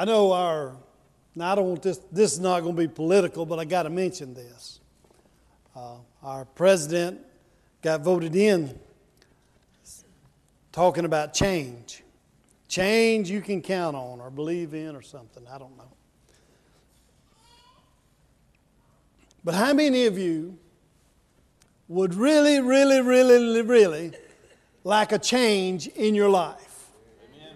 I know our, now I don't want this, this is not going to be political, but I got to mention this. Uh, our president got voted in talking about change. Change you can count on or believe in or something. I don't know. But how many of you would really, really, really, really like a change in your life? Amen.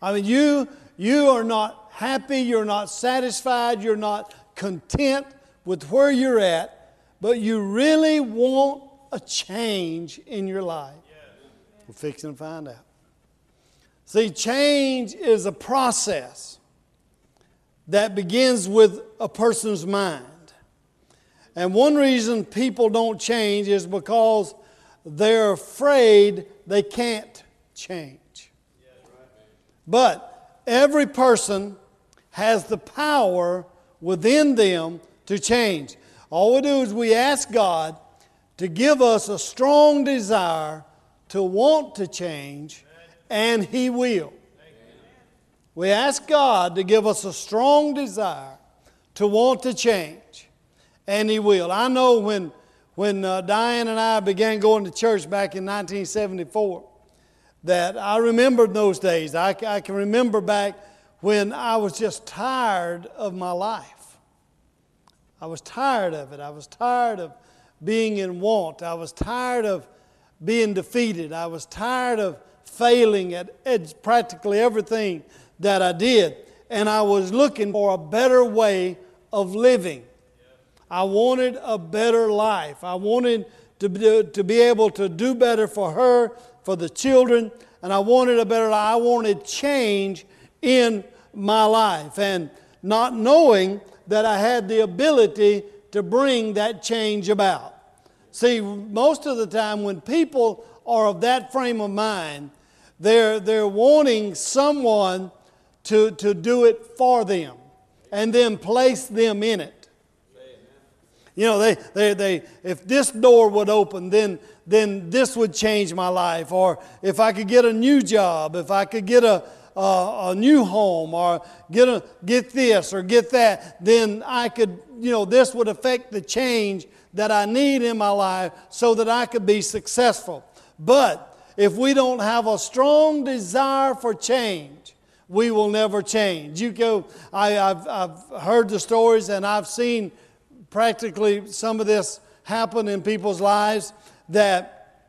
I mean, you, you are not happy, you're not satisfied, you're not content with where you're at, but you really want a change in your life. We're fixing to find out. See, change is a process that begins with a person's mind. And one reason people don't change is because they're afraid they can't change. But every person has the power within them to change. All we do is we ask God to give us a strong desire to want to change, and He will. We ask God to give us a strong desire to want to change, and He will. I know when, when uh, Diane and I began going to church back in 1974 that I remembered those days. I, I can remember back when I was just tired of my life. I was tired of it. I was tired of being in want. I was tired of being defeated. I was tired of failing at, practically everything that I did. And I was looking for a better way of living. I wanted a better life. I wanted to be, to be able to do better for her, for the children, and I wanted a better life. I wanted change in my life. And not knowing that I had the ability to bring that change about. See, most of the time when people are of that frame of mind, they're, they're wanting someone to, to do it for them and then place them in it. You know, they, they, they, if this door would open, then, then this would change my life. Or if I could get a new job, if I could get a, a, a new home, or get, a, get this or get that, then I could, you know, this would affect the change that I need in my life so that I could be successful. But if we don't have a strong desire for change, we will never change. You go, I, have I've heard the stories and I've seen practically some of this happen in people's lives that,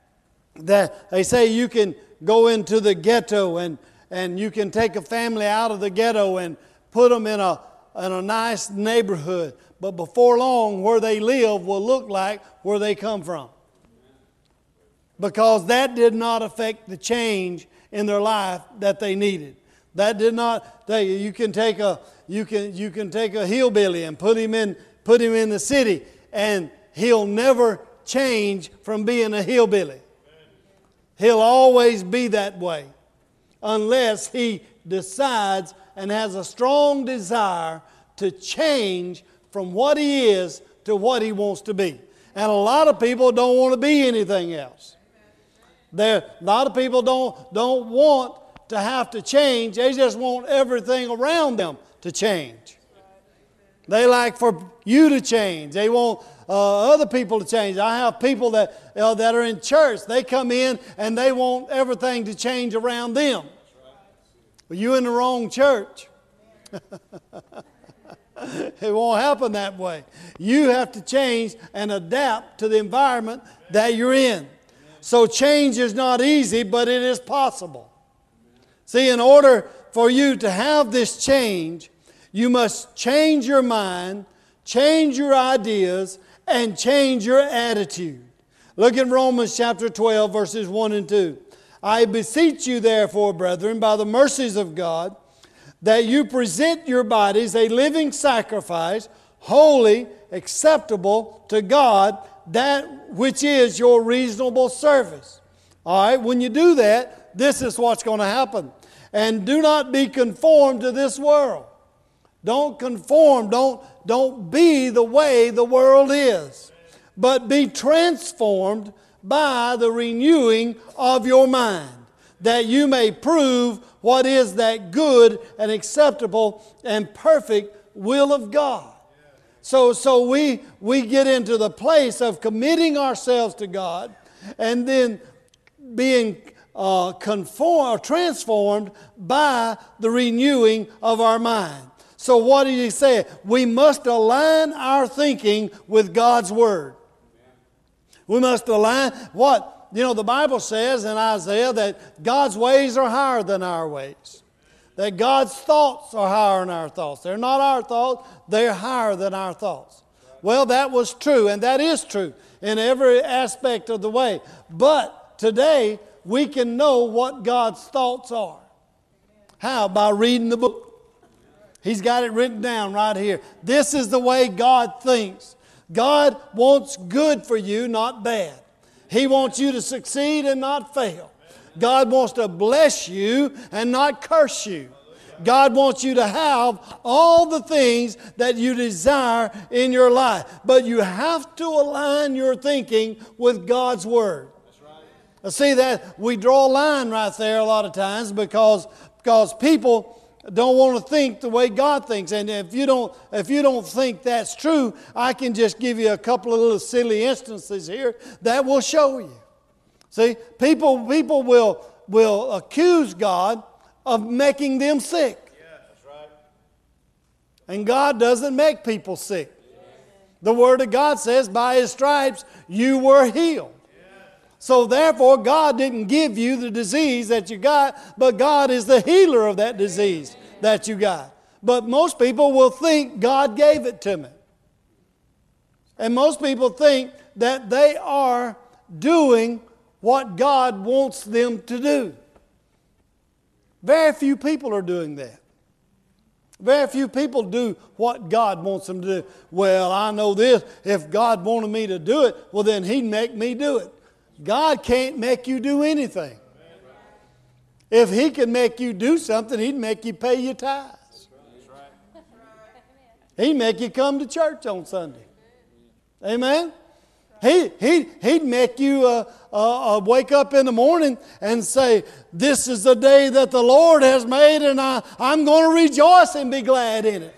that they say you can go into the ghetto and, and you can take a family out of the ghetto and put them in a, in a nice neighborhood. But before long, where they live will look like where they come from. Because that did not affect the change in their life that they needed. That did not, they, you, can take a, you, can, you can take a hillbilly and put him in put him in the city, and he'll never change from being a hillbilly. He'll always be that way unless he decides and has a strong desire to change from what he is to what he wants to be. And a lot of people don't want to be anything else. There, a lot of people don't, don't want to have to change, they just want everything around them to change. They like for you to change. They want uh, other people to change. I have people that, uh, that are in church. They come in and they want everything to change around them. Well, you in the wrong church. it won't happen that way. You have to change and adapt to the environment that you're in. So change is not easy, but it is possible. See, in order for you to have this change, you must change your mind, change your ideas, and change your attitude. Look in Romans chapter 12, verses 1 and 2. I beseech you, therefore, brethren, by the mercies of God, that you present your bodies a living sacrifice, holy, acceptable to God, that which is your reasonable service. All right, when you do that, this is what's going to happen. And do not be conformed to this world don't conform. Don't, don't be the way the world is, but be transformed by the renewing of your mind, that you may prove what is that good and acceptable and perfect will of God. So, so we, we get into the place of committing ourselves to God and then being uh, conform, or transformed by the renewing of our mind. So, what did he say? We must align our thinking with God's Word. We must align what? You know, the Bible says in Isaiah that God's ways are higher than our ways. That God's thoughts are higher than our thoughts. They're not our thoughts, they're higher than our thoughts. Well, that was true, and that is true in every aspect of the way. But today, we can know what God's thoughts are. How? By reading the book. He's got it written down right here. This is the way God thinks. God wants good for you, not bad. He wants you to succeed and not fail. God wants to bless you and not curse you. God wants you to have all the things that you desire in your life. But you have to align your thinking with God's Word. See that we draw a line right there a lot of times because, because people don't want to think the way God thinks. And if you don't if you don't think that's true, I can just give you a couple of little silly instances here that will show you. See, people people will will accuse God of making them sick. Yeah, that's right. And God doesn't make people sick. The Word of God says, by His stripes you were healed. So therefore, God didn't give you the disease that you got, but God is the healer of that disease that you got. But most people will think God gave it to me. And most people think that they are doing what God wants them to do. Very few people are doing that. Very few people do what God wants them to do. Well, I know this. If God wanted me to do it, well, then He'd make me do it. God can't make you do anything. If He could make you do something, He'd make you pay your tithes. He'd make you come to church on Sunday. Amen? He, he, he'd make you uh, uh, uh, wake up in the morning and say, This is the day that the Lord has made, and I, I'm going to rejoice and be glad in it.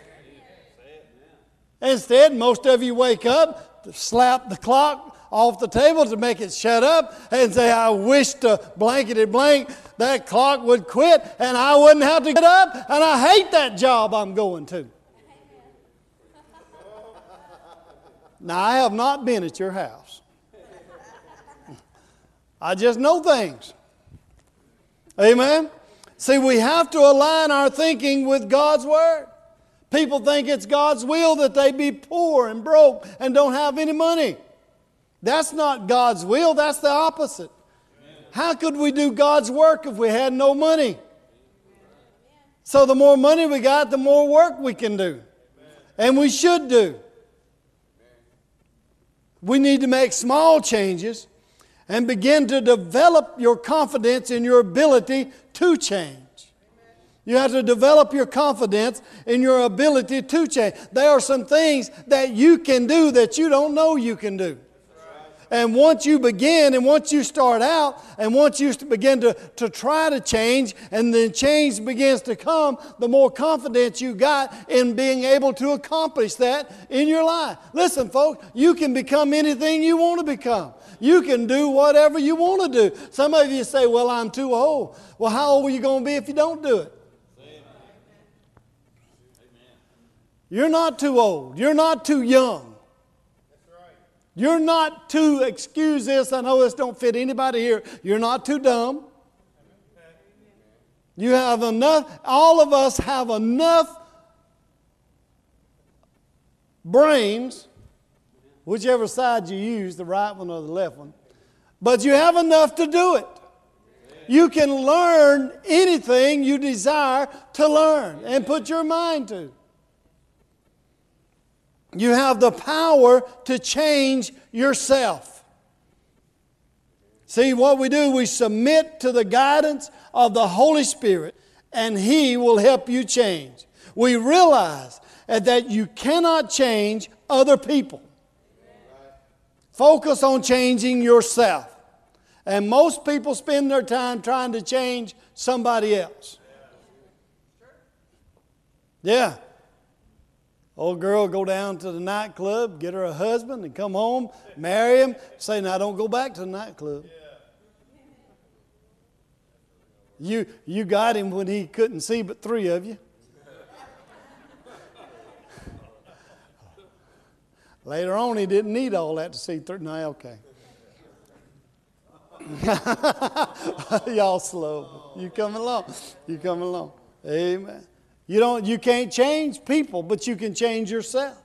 Instead, most of you wake up, slap the clock, off the table to make it shut up and say, I wish to blankety blank that clock would quit and I wouldn't have to get up and I hate that job I'm going to. Now, I have not been at your house. I just know things. Amen? See, we have to align our thinking with God's Word. People think it's God's will that they be poor and broke and don't have any money. That's not God's will, that's the opposite. How could we do God's work if we had no money? So, the more money we got, the more work we can do. And we should do. We need to make small changes and begin to develop your confidence in your ability to change. You have to develop your confidence in your ability to change. There are some things that you can do that you don't know you can do. And once you begin and once you start out and once you begin to, to try to change and then change begins to come, the more confidence you got in being able to accomplish that in your life. Listen, folks, you can become anything you want to become. You can do whatever you want to do. Some of you say, Well, I'm too old. Well, how old are you going to be if you don't do it? You're not too old. You're not too young. You're not too, excuse this, I know this don't fit anybody here. You're not too dumb. You have enough, all of us have enough brains, whichever side you use, the right one or the left one, but you have enough to do it. You can learn anything you desire to learn and put your mind to. You have the power to change yourself. See, what we do, we submit to the guidance of the Holy Spirit, and He will help you change. We realize that you cannot change other people. Focus on changing yourself. And most people spend their time trying to change somebody else. Yeah. Old girl go down to the nightclub, get her a husband, and come home, marry him, say, now don't go back to the nightclub. You, you got him when he couldn't see but three of you. Later on, he didn't need all that to see three. No, okay. Y'all slow. You coming along. You coming along. Amen. You don't you can't change people, but you can change yourself.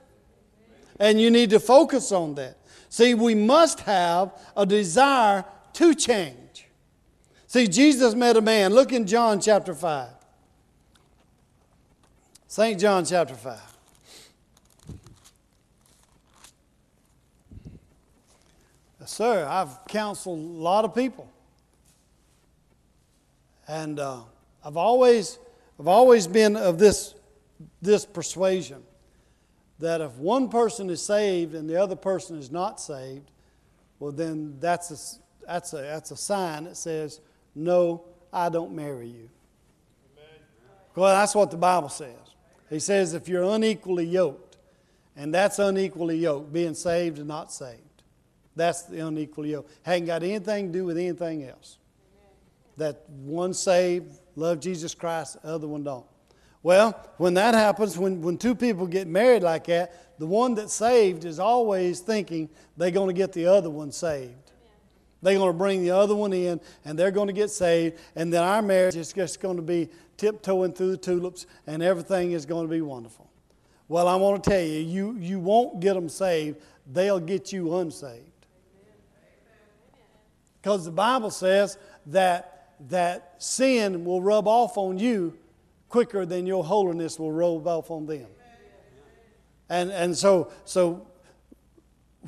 And you need to focus on that. See, we must have a desire to change. See, Jesus met a man. Look in John chapter 5. St. John chapter 5. Yes, sir, I've counseled a lot of people. And uh, I've always I've always been of this, this persuasion that if one person is saved and the other person is not saved, well, then that's a, that's a, that's a sign that says, No, I don't marry you. Amen. Well, that's what the Bible says. He says, if you're unequally yoked, and that's unequally yoked, being saved and not saved. That's the unequal yoke. Hadn't got anything to do with anything else. That one saved, love Jesus Christ, the other one don't. Well, when that happens, when, when two people get married like that, the one that's saved is always thinking they're going to get the other one saved. They're going to bring the other one in, and they're going to get saved, and then our marriage is just going to be tiptoeing through the tulips, and everything is going to be wonderful. Well, I want to tell you, you, you won't get them saved, they'll get you unsaved. Because the Bible says that that sin will rub off on you quicker than your holiness will rub off on them. And, and so, so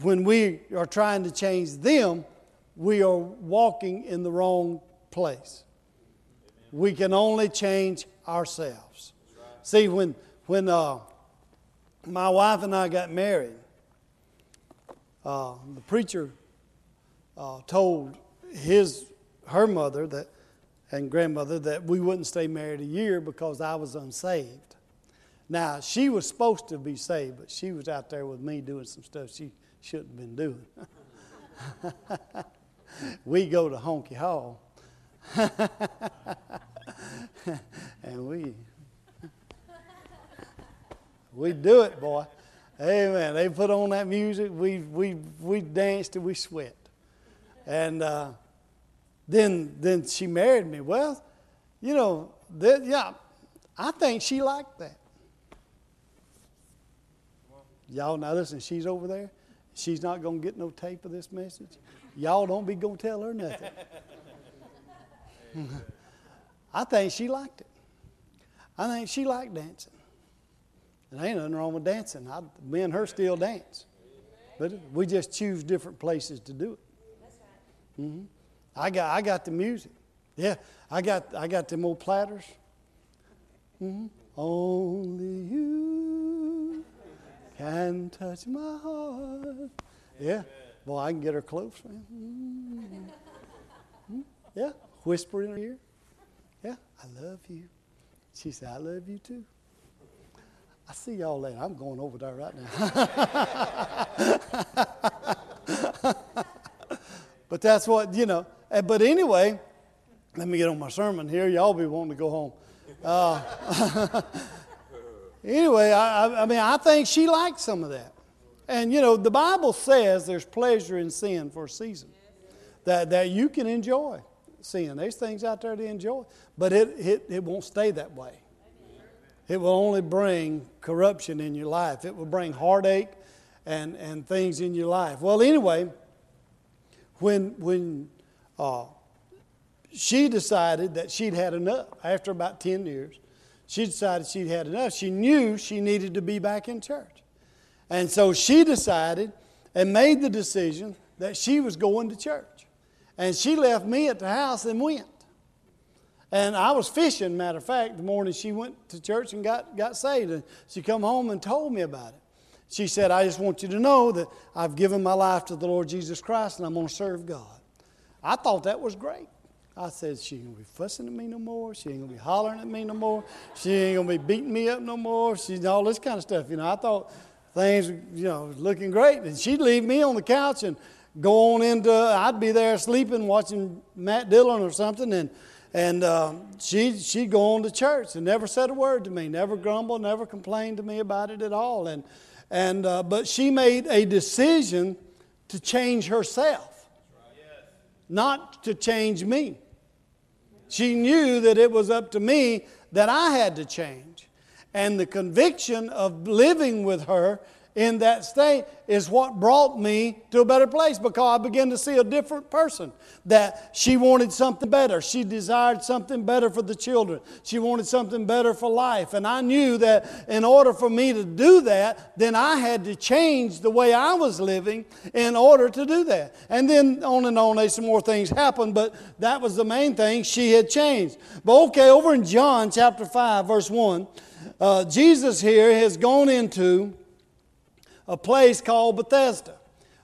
when we are trying to change them, we are walking in the wrong place. We can only change ourselves. See, when, when uh, my wife and I got married, uh, the preacher uh, told his her mother that and grandmother that we wouldn't stay married a year because I was unsaved. Now, she was supposed to be saved, but she was out there with me doing some stuff she shouldn't have been doing. we go to Honky Hall, and we we do it, boy. Amen. They put on that music. We we we danced and we sweat, and uh, then, then she married me. Well, you know, that, yeah, I think she liked that. Y'all, now listen, she's over there. She's not to get no tape of this message. Y'all don't be to tell her nothing. I think she liked it. I think she liked dancing. And ain't nothing wrong with dancing. I, me and her still dance. But we just choose different places to do it. Mm-hmm. I got, I got the music. Yeah, I got, I got them old platters. Mm-hmm. Only you can touch my heart. Yeah, well, I can get her close, man. Mm-hmm. Yeah, whisper in her ear. Yeah, I love you. She said, I love you too. I see y'all later. I'm going over there right now. but that's what, you know. Uh, but anyway, let me get on my sermon here. Y'all be wanting to go home. Uh, anyway, I, I mean, I think she liked some of that. And, you know, the Bible says there's pleasure in sin for a season, that, that you can enjoy sin. There's things out there to enjoy, but it, it, it won't stay that way. It will only bring corruption in your life, it will bring heartache and, and things in your life. Well, anyway, when, when uh, she decided that she'd had enough after about 10 years. She decided she'd had enough. She knew she needed to be back in church. And so she decided and made the decision that she was going to church. And she left me at the house and went. And I was fishing, matter of fact, the morning she went to church and got, got saved. And she come home and told me about it. She said, I just want you to know that I've given my life to the Lord Jesus Christ and I'm going to serve God. I thought that was great. I said, she ain't gonna be fussing at me no more. She ain't gonna be hollering at me no more. She ain't gonna be beating me up no more. She's all this kind of stuff. You know, I thought things, you know, was looking great. And she'd leave me on the couch and go on into, I'd be there sleeping, watching Matt Dillon or something, and and um, she, she'd go on to church and never said a word to me, never grumbled, never complained to me about it at all. And, and, uh, but she made a decision to change herself, not to change me. She knew that it was up to me that I had to change. And the conviction of living with her in that state is what brought me to a better place because I began to see a different person. That she wanted something better. She desired something better for the children. She wanted something better for life. And I knew that in order for me to do that, then I had to change the way I was living in order to do that. And then on and on, some more things happened, but that was the main thing. She had changed. But okay, over in John chapter 5, verse 1, uh, Jesus here has gone into a place called Bethesda.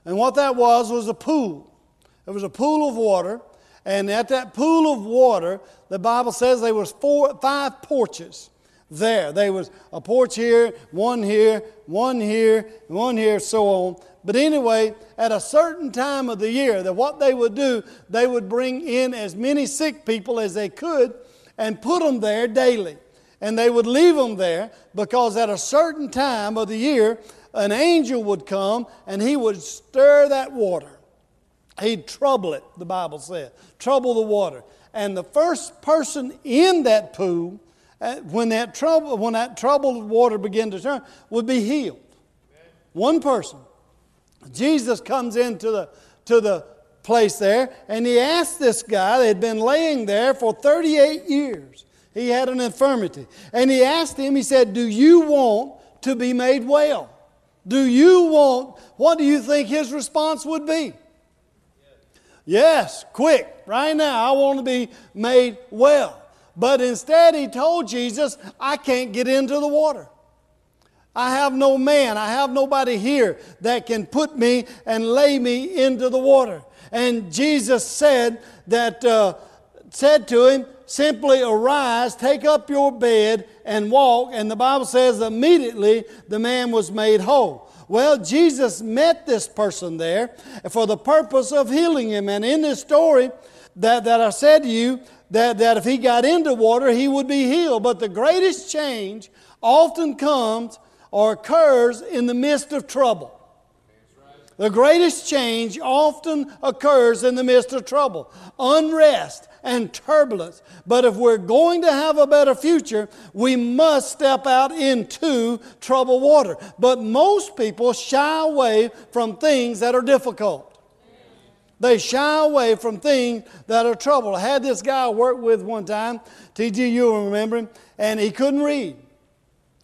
And what that was was a pool. It was a pool of water. And at that pool of water, the Bible says there was four, five porches there. There was a porch here, one here, one here, one here, so on. But anyway, at a certain time of the year, that what they would do, they would bring in as many sick people as they could and put them there daily. And they would leave them there because at a certain time of the year, an angel would come and he would stir that water. He'd trouble it, the Bible said, trouble the water. And the first person in that pool, uh, when that, trouble, when that troubled water began to turn, would be healed. One person. Jesus comes into the, to the place there and he asked this guy that had been laying there for 38 years. He had an infirmity. And he asked him, he said, Do you want to be made well? Do you want, what do you think his response would be? Yes, quick, right now, I want to be made well. But instead, he told Jesus, I can't get into the water. I have no man, I have nobody here that can put me and lay me into the water. And Jesus said that, uh, said to him, simply arise, take up your bed, and walk. And the Bible says immediately the man was made whole. Well, Jesus met this person there for the purpose of healing him. And in this story that, that I said to you, that, that if he got into water, he would be healed. But the greatest change often comes or occurs in the midst of trouble. The greatest change often occurs in the midst of trouble, unrest, and turbulence. But if we're going to have a better future, we must step out into troubled water. But most people shy away from things that are difficult. They shy away from things that are trouble. I had this guy I worked with one time, TG, you remember him, and he couldn't read.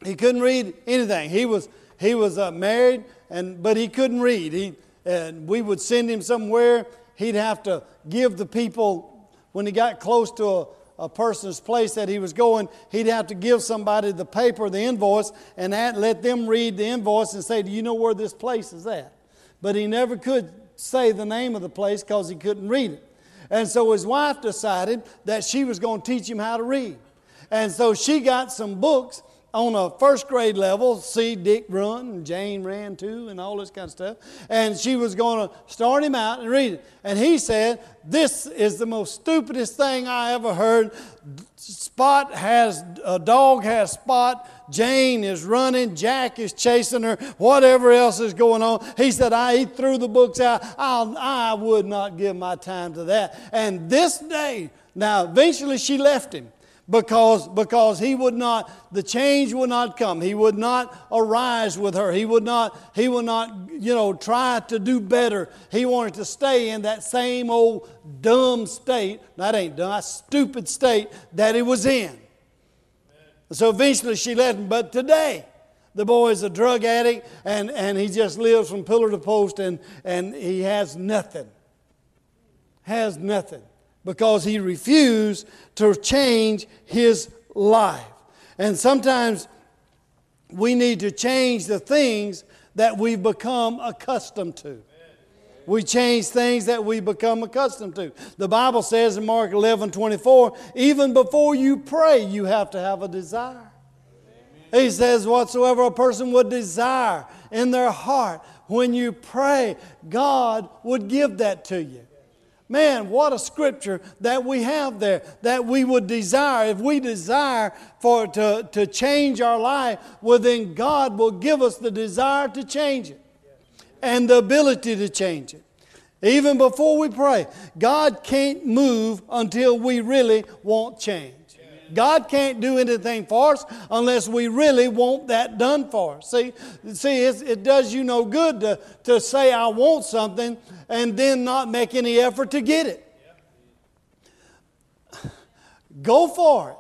He couldn't read anything. He was, he was uh, married, and, but he couldn't read. He, and we would send him somewhere. He'd have to give the people when he got close to a, a person's place that he was going, he'd have to give somebody the paper, the invoice, and that, let them read the invoice and say, Do you know where this place is at? But he never could say the name of the place because he couldn't read it. And so his wife decided that she was going to teach him how to read. And so she got some books on a first grade level, see Dick run and Jane ran too and all this kind of stuff. And she was going to start him out and read it. And he said, This is the most stupidest thing I ever heard. Spot has, a dog has Spot. Jane is running. Jack is chasing her. Whatever else is going on. He said, I threw the books out. I'll, I would not give my time to that. And this day, now eventually she left him because, because he would not, the change would not come. He would not arise with her. He would not, he would not, you know, try to do better. He wanted to stay in that same old dumb state. That ain't dumb, that stupid state that he was in. So eventually she let him. But today, the boy is a drug addict and, and he just lives from pillar to post and, and he has nothing. Has nothing because he refused to change his life. And sometimes we need to change the things that we've become accustomed to. We change things that we become accustomed to. The Bible says in Mark 11 24, even before you pray, you have to have a desire. He says, whatsoever a person would desire in their heart, when you pray, God would give that to you. Man, what a scripture that we have there that we would desire. If we desire for to, to change our life, well, then God will give us the desire to change it and the ability to change it. Even before we pray, God can't move until we really want change. God can't do anything for us unless we really want that done for us. See, see it does you no good to, to say, I want something, and then not make any effort to get it. Go for it.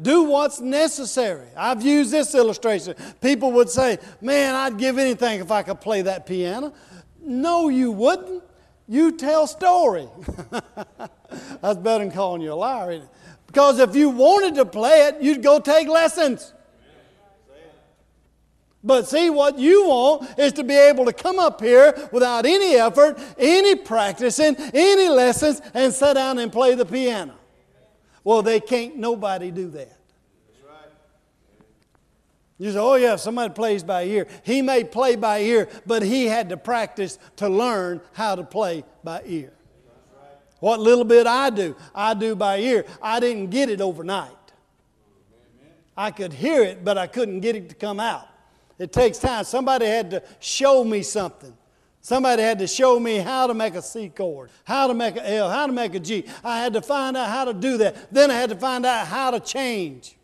Do what's necessary. I've used this illustration. People would say, Man, I'd give anything if I could play that piano. No, you wouldn't. You tell story. That's better than calling you a liar, because if you wanted to play it, you'd go take lessons. But see, what you want is to be able to come up here without any effort, any practicing, any lessons, and sit down and play the piano. Well, they can't nobody do that. You say, oh, yeah, somebody plays by ear. He may play by ear, but he had to practice to learn how to play by ear. What little bit I do, I do by ear. I didn't get it overnight. I could hear it, but I couldn't get it to come out. It takes time. Somebody had to show me something. Somebody had to show me how to make a C chord, how to make a L, how to make a G. I had to find out how to do that. Then I had to find out how to change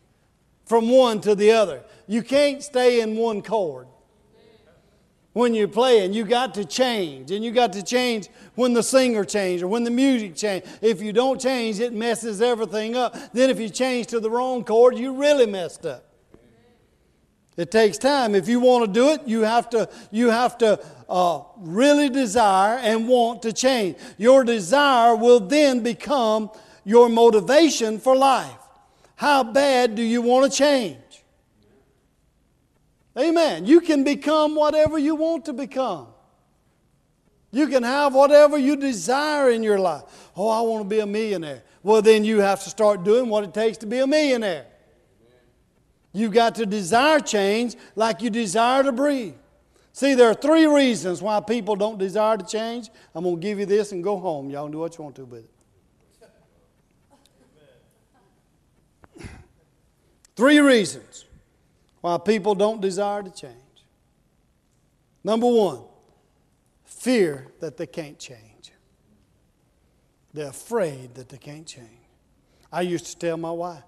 from one to the other. You can't stay in one chord when you're playing. You got to change, and you got to change when the singer changes or when the music changes. If you don't change, it messes everything up. Then if you change to the wrong chord, you really messed up. It takes time. If you want to do it, you have to, you have to uh, really desire and want to change. Your desire will then become your motivation for life. How bad do you want to change? Amen. You can become whatever you want to become. You can have whatever you desire in your life. Oh, I want to be a millionaire. Well, then you have to start doing what it takes to be a millionaire. You've got to desire change like you desire to breathe. See, there are three reasons why people don't desire to change. I'm going to give you this and go home. Y'all can do what you want to with it. three reasons why people don't desire to change. Number one, fear that they can't change. They're afraid that they can't change. I used to tell my wife,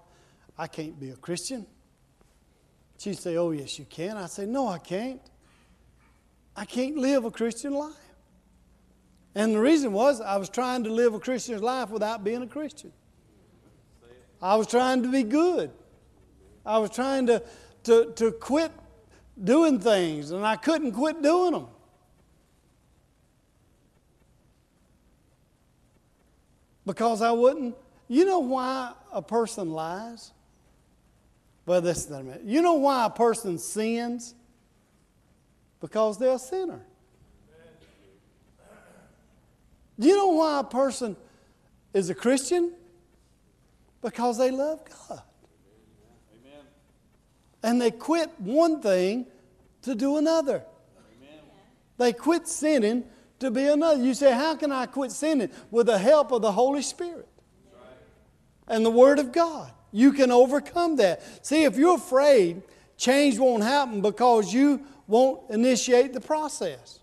I can't be a Christian. She'd say, Oh, yes, you can. I say, No, I can't. I can't live a Christian life. And the reason was I was trying to live a Christian's life without being a Christian. I was trying to be good. I was trying to, to, to quit doing things, and I couldn't quit doing them. Because I wouldn't. You know why a person lies? Well, this is a minute. You know why a person sins? Because they're a sinner. Do you know why a person is a Christian? Because they love God. And they quit one thing to do another. Amen. They quit sinning to be another. You say, How can I quit sinning? With the help of the Holy Spirit and the Word of God. You can overcome that. See, if you're afraid, change won't happen because you won't initiate the process.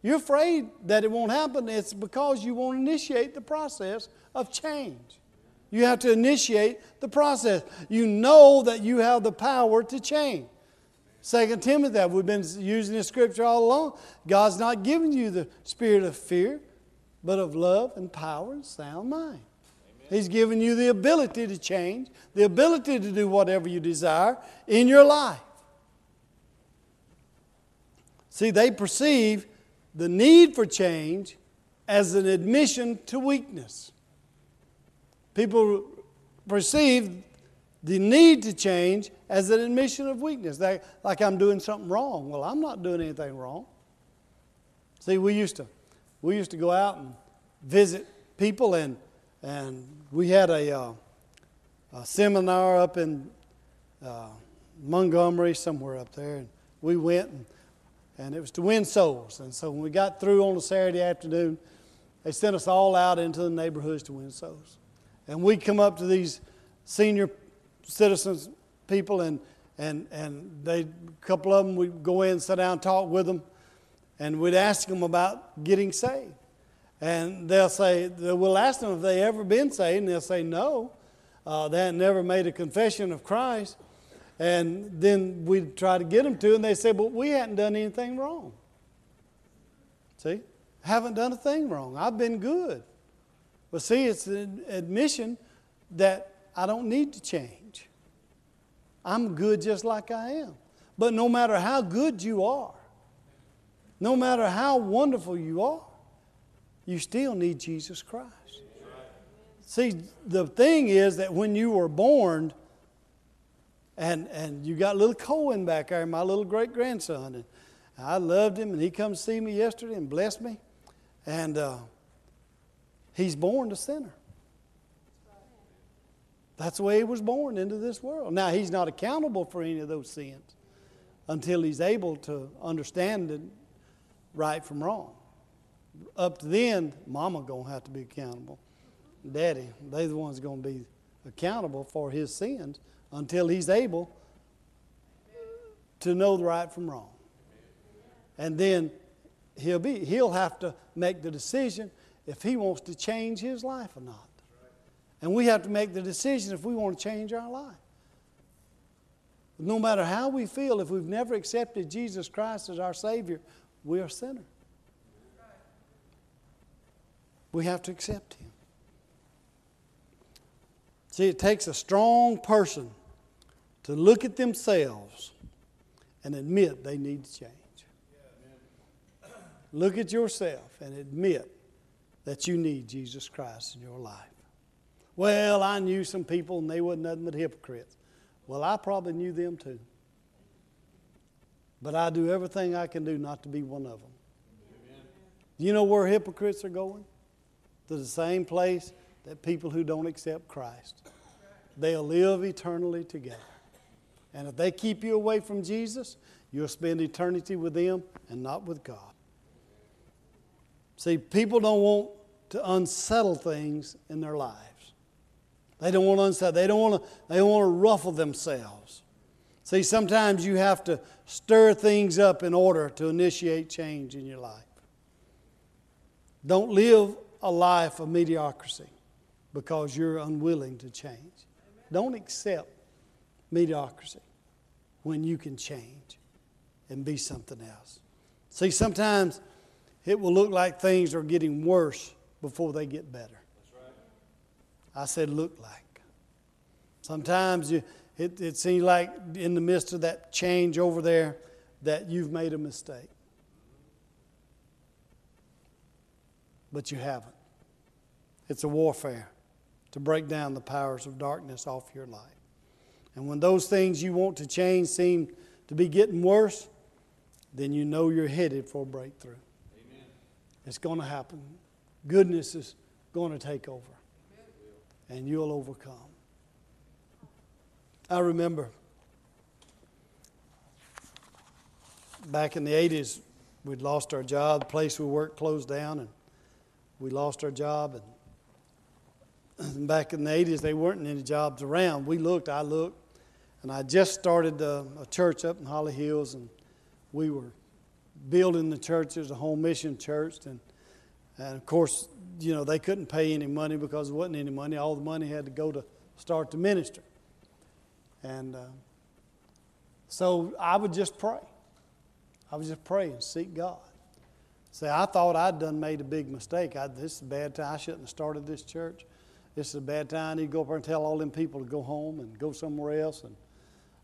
You're afraid that it won't happen, it's because you won't initiate the process of change. You have to initiate the process. You know that you have the power to change. Second Timothy, we've been using this scripture all along. God's not giving you the spirit of fear, but of love and power and sound mind. He's given you the ability to change, the ability to do whatever you desire in your life. See, they perceive the need for change as an admission to weakness. People perceive the need to change as an admission of weakness, like, like I'm doing something wrong. Well, I'm not doing anything wrong. See, we used to, we used to go out and visit people, and and we had a, uh, a seminar up in uh, Montgomery, somewhere up there, and we went and, and it was to win souls. And so when we got through on a Saturday afternoon, they sent us all out into the neighborhoods to win souls. And we'd come up to these senior citizens, people, and and and they a couple of them we'd go in sit down talk with them, and we'd ask them about getting saved. And they'll say, we'll ask them if they ever been saved, and they'll say no. Uh, they had never made a confession of Christ. And then we'd try to get them to, and they say, but we hadn't done anything wrong. See? Haven't done a thing wrong. I've been good. But see, it's an admission that I don't need to change. I'm good just like I am. But no matter how good you are, no matter how wonderful you are, you still need Jesus Christ. See, the thing is that when you were born, and, and you got little Cohen back there, my little great grandson, and I loved him, and he come see me yesterday and blessed me. And uh, he's born a sinner. That's the way he was born into this world. Now, he's not accountable for any of those sins until he's able to understand right from wrong. Up to then, mama to have to be accountable. Daddy, they the ones to be accountable for his sins until he's able to know the right from wrong. And then he'll be he'll have to make the decision if he wants to change his life or not. And we have to make the decision if we want to change our life. No matter how we feel, if we've never accepted Jesus Christ as our Savior, we are sinners. We have to accept Him. See, it takes a strong person to look at themselves and admit they need to change. Look at yourself and admit that you need Jesus Christ in your life. Well, I knew some people and they wasn't nothing but hypocrites. Well, I probably knew them too. But I do everything I can do not to be one of them. Do you know where hypocrites are going? To the same place that people who don't accept Christ. They'll live eternally together. And if they keep you away from Jesus, you'll spend eternity with them and not with God. See, people don't want to unsettle things in their lives. They don't want to unsettle. They don't want to, they don't want to ruffle themselves. See, sometimes you have to stir things up in order to initiate change in your life. Don't live a life of mediocrity because you're unwilling to change. Don't accept mediocrity when you can change and be something else. See, sometimes it will look like things are getting worse before they get better. I said, look like. Sometimes you, it, it seems like in the midst of that change over there that you've made a mistake. But you haven't. It's a warfare to break down the powers of darkness off your life. And when those things you want to change seem to be getting worse, then you know you're headed for a breakthrough. It's going to happen. Goodness is going to take over, and you'll overcome. I remember back in the 80s, we'd lost our job. The place we worked closed down, and we lost our job. And back in the 80s, there weren't any jobs around. We looked, I looked, and I just started a, a church up in Holly Hills, and we were building the church as a home mission church. And, and of course, you know, they couldn't pay any money because there wasn't any money. All the money had to go to start the ministry. And uh, so I would just pray. I would just pray and seek God. Say, I thought I'd done made a big mistake. I, this is a bad time. I shouldn't have started this church. This is a bad time. I need to go up there and tell all them people to go home and go somewhere else. And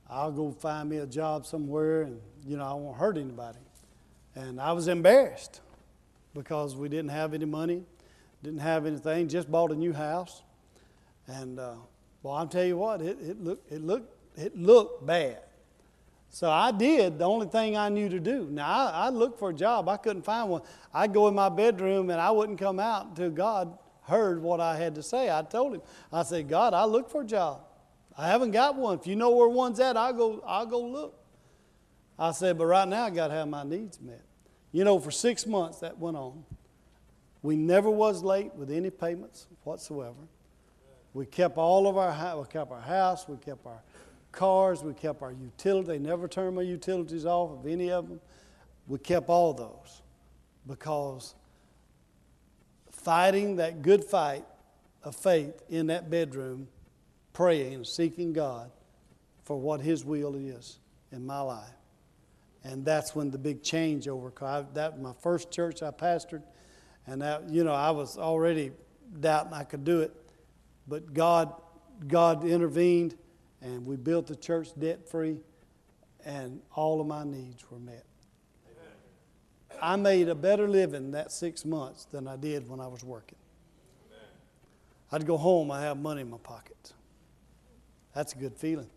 I'll go find me a job somewhere, and you know I won't hurt anybody. And I was embarrassed because we didn't have any money, didn't have anything, just bought a new house, and uh, well, I'll tell you what, it, it looked it looked it looked bad. So I did the only thing I knew to do. Now, I, I looked for a job. I couldn't find one. I'd go in my bedroom and I wouldn't come out until God heard what I had to say. I told him, I said, God, I look for a job. I haven't got one. If you know where one's at, I'll go, I'll go look. I said, but right now I got to have my needs met. You know, for six months that went on. We never was late with any payments whatsoever. We kept all of our we kept our house, we kept our cars, we kept our utilities. They never turned my utilities off of any of them. We kept all those because fighting that good fight of faith in that bedroom, praying, seeking God for what His will is in my life. And that's when the big changeover. That was my first church I pastored, and that you know I was already doubting I could do it, but God, God intervened, and we built the church debt free, and all of my needs were met. I made a better living that six months than I did when I was working. I'd go home, I have money in my pocket. That's a good feeling.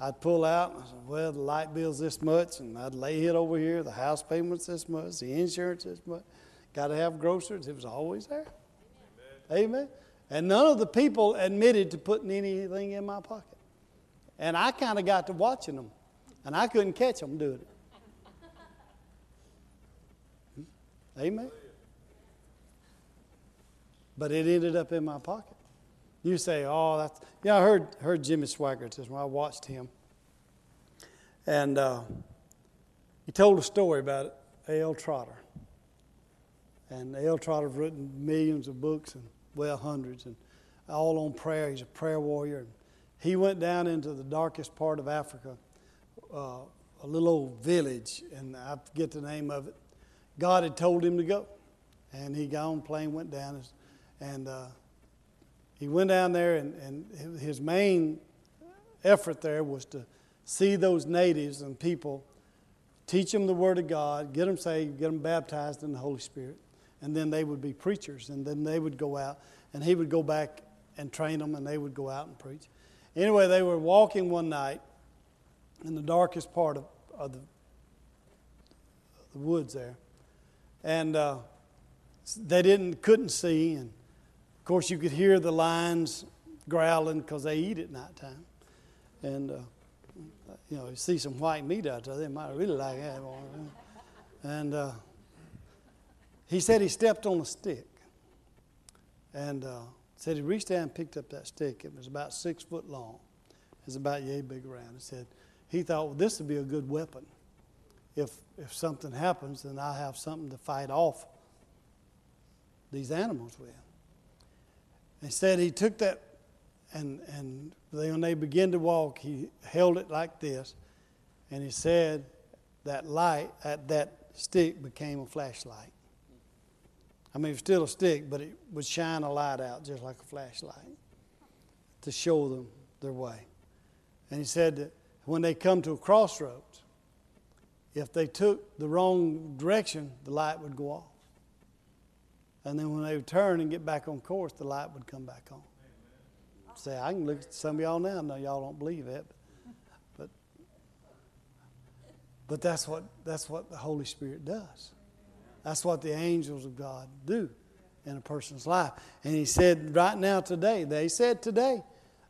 I'd pull out, and I said, well, the light bill's this much, and I'd lay it over here, the house payment's this much, the insurance this much. Got to have groceries. It was always there. Amen. Amen. And none of the people admitted to putting anything in my pocket. And I kind of got to watching them, and I couldn't catch them doing it. Hmm? Amen. But it ended up in my pocket. You say, oh, that's, yeah, I heard, heard Jimmy Swaggart this when I watched him. And uh, he told a story about A.L. Trotter. And A.L. Trotter's written millions of books, and well, hundreds, and all on prayer. He's a prayer warrior. And he went down into the darkest part of Africa, uh, a little old village, and I forget the name of it. God had told him to go. And he got on the plane, went down, and uh, he went down there, and, and his main effort there was to see those natives and people, teach them the Word of God, get them saved, get them baptized in the Holy Spirit, and then they would be preachers, and then they would go out, and he would go back and train them, and they would go out and preach. Anyway, they were walking one night in the darkest part of, of the, the woods there, and uh, they didn't couldn't see, and course you could hear the lions growling because they eat at nighttime, and uh, you know you see some white meat out there, they might really like that. And uh, he said he stepped on a stick, and uh, said he reached down and picked up that stick. It was about six foot long. It was about yay big around. He said he thought well, this would be a good weapon if, if something happens, then I'll have something to fight off these animals with. Instead, he took that, and, and when they began to walk, he held it like this, and he said that light, that, that stick became a flashlight. I mean, it was still a stick, but it would shine a light out just like a flashlight to show them their way. And he said that when they come to a crossroads, if they took the wrong direction, the light would go off. And then when they would turn and get back on course, the light would come back on. Say, I can look at some of y'all now. No, y'all don't believe it, but but that's what that's what the Holy Spirit does. That's what the angels of God do in a person's life. And He said, right now, today, they said today,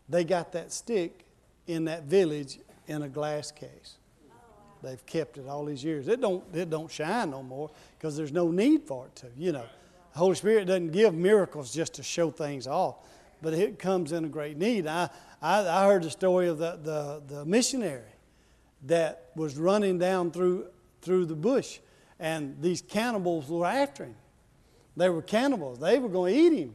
they got that stick in that village in a glass case. They've kept it all these years. It don't, it don't shine no more because there's no need for it to. You know, the Holy Spirit doesn't give miracles just to show things off, but it comes in a great need. I, I, I heard the story of the, the, the missionary that was running down through, through the bush, and these cannibals were after him. They were cannibals. They were going to eat him.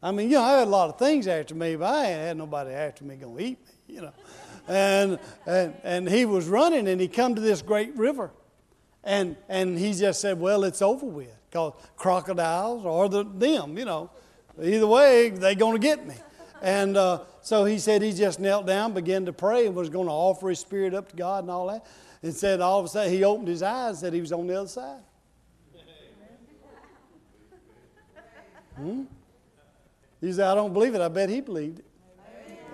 I mean, you know, I had a lot of things after me, but I ain't had nobody after me going to eat me, you know and, and, and he was running and he come to this great river. And, and he just said, well, it's over with. Because crocodiles or the, them, you know. Either way, they're going to get me. And uh, so he said he just knelt down, began to pray, and was going to offer his spirit up to God and all that. And said all of a sudden he opened his eyes and said he was on the other side. Hmm? He said, I don't believe it. I bet he believed it.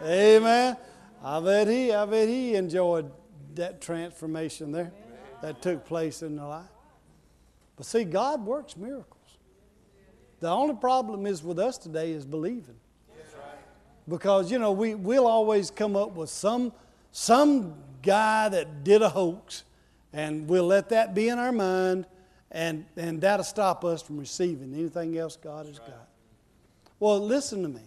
Amen. Amen. I bet he, I bet he enjoyed that transformation there that took place in their life. But see, God works miracles. The only problem is with us today is believing. Because, you know, we, we'll always come up with some, some guy that did a hoax, and we'll let that be in our mind, and, and that'll stop us from receiving anything else God has got. Well, listen to me.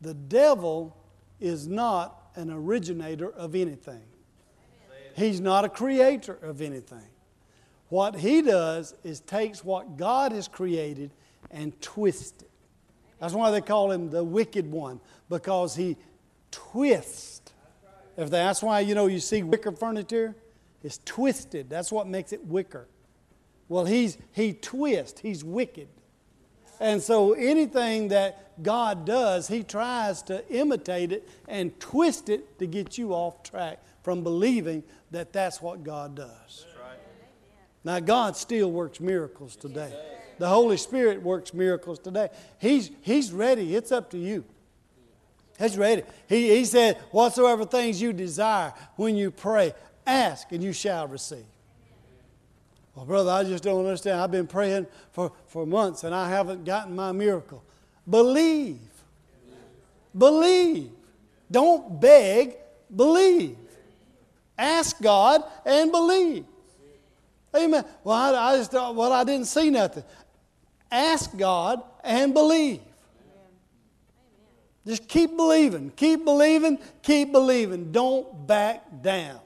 The devil is not an originator of anything, he's not a creator of anything. What he does is takes what God has created and twists it. That's why they call him the wicked one, because he twists. If that's why, you know, you see wicker furniture, it's twisted. That's what makes it wicker. Well, he's, he twists, he's wicked. And so anything that God does, he tries to imitate it and twist it to get you off track from believing that that's what God does. Now, God still works miracles today. The Holy Spirit works miracles today. He's, he's ready. It's up to you. He's ready. He, he said, Whatsoever things you desire when you pray, ask and you shall receive. Well, brother, I just don't understand. I've been praying for, for months and I haven't gotten my miracle. Believe. Believe. Don't beg, believe. Ask God and believe. Amen. Well, I, I just uh, well, I didn't see nothing. Ask God and believe. Just keep believing, keep believing, keep believing. Don't back down.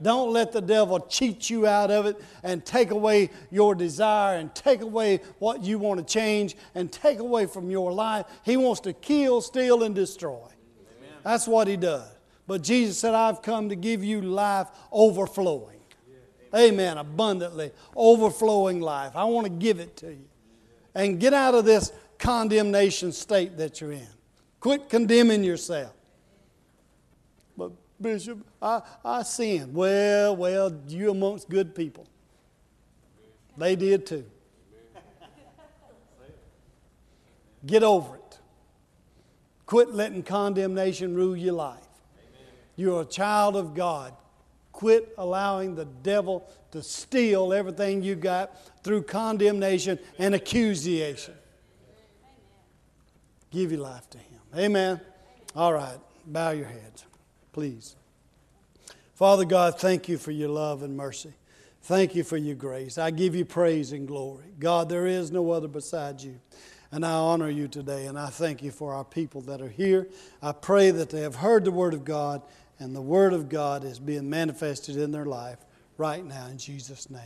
Don't let the devil cheat you out of it and take away your desire and take away what you want to change and take away from your life. He wants to kill, steal, and destroy. Amen. That's what he does. But Jesus said, I've come to give you life overflowing. Amen. Abundantly, overflowing life. I want to give it to you. And get out of this condemnation state that you're in. Quit condemning yourself. But, Bishop, I, I sinned. Well, well, you amongst good people. They did too. Get over it. Quit letting condemnation rule your life. You're a child of God. Quit allowing the devil to steal everything you got through condemnation and accusation. Give your life to Him. Amen. All right. Bow your heads please. Father God, thank you for your love and mercy. Thank you for your grace. I give you praise and glory. God, there is no other besides you. And I honor you today, and I thank you for our people that are here. I pray that they have heard the Word of God, and the Word of God is being manifested in their life right now in Jesus' name.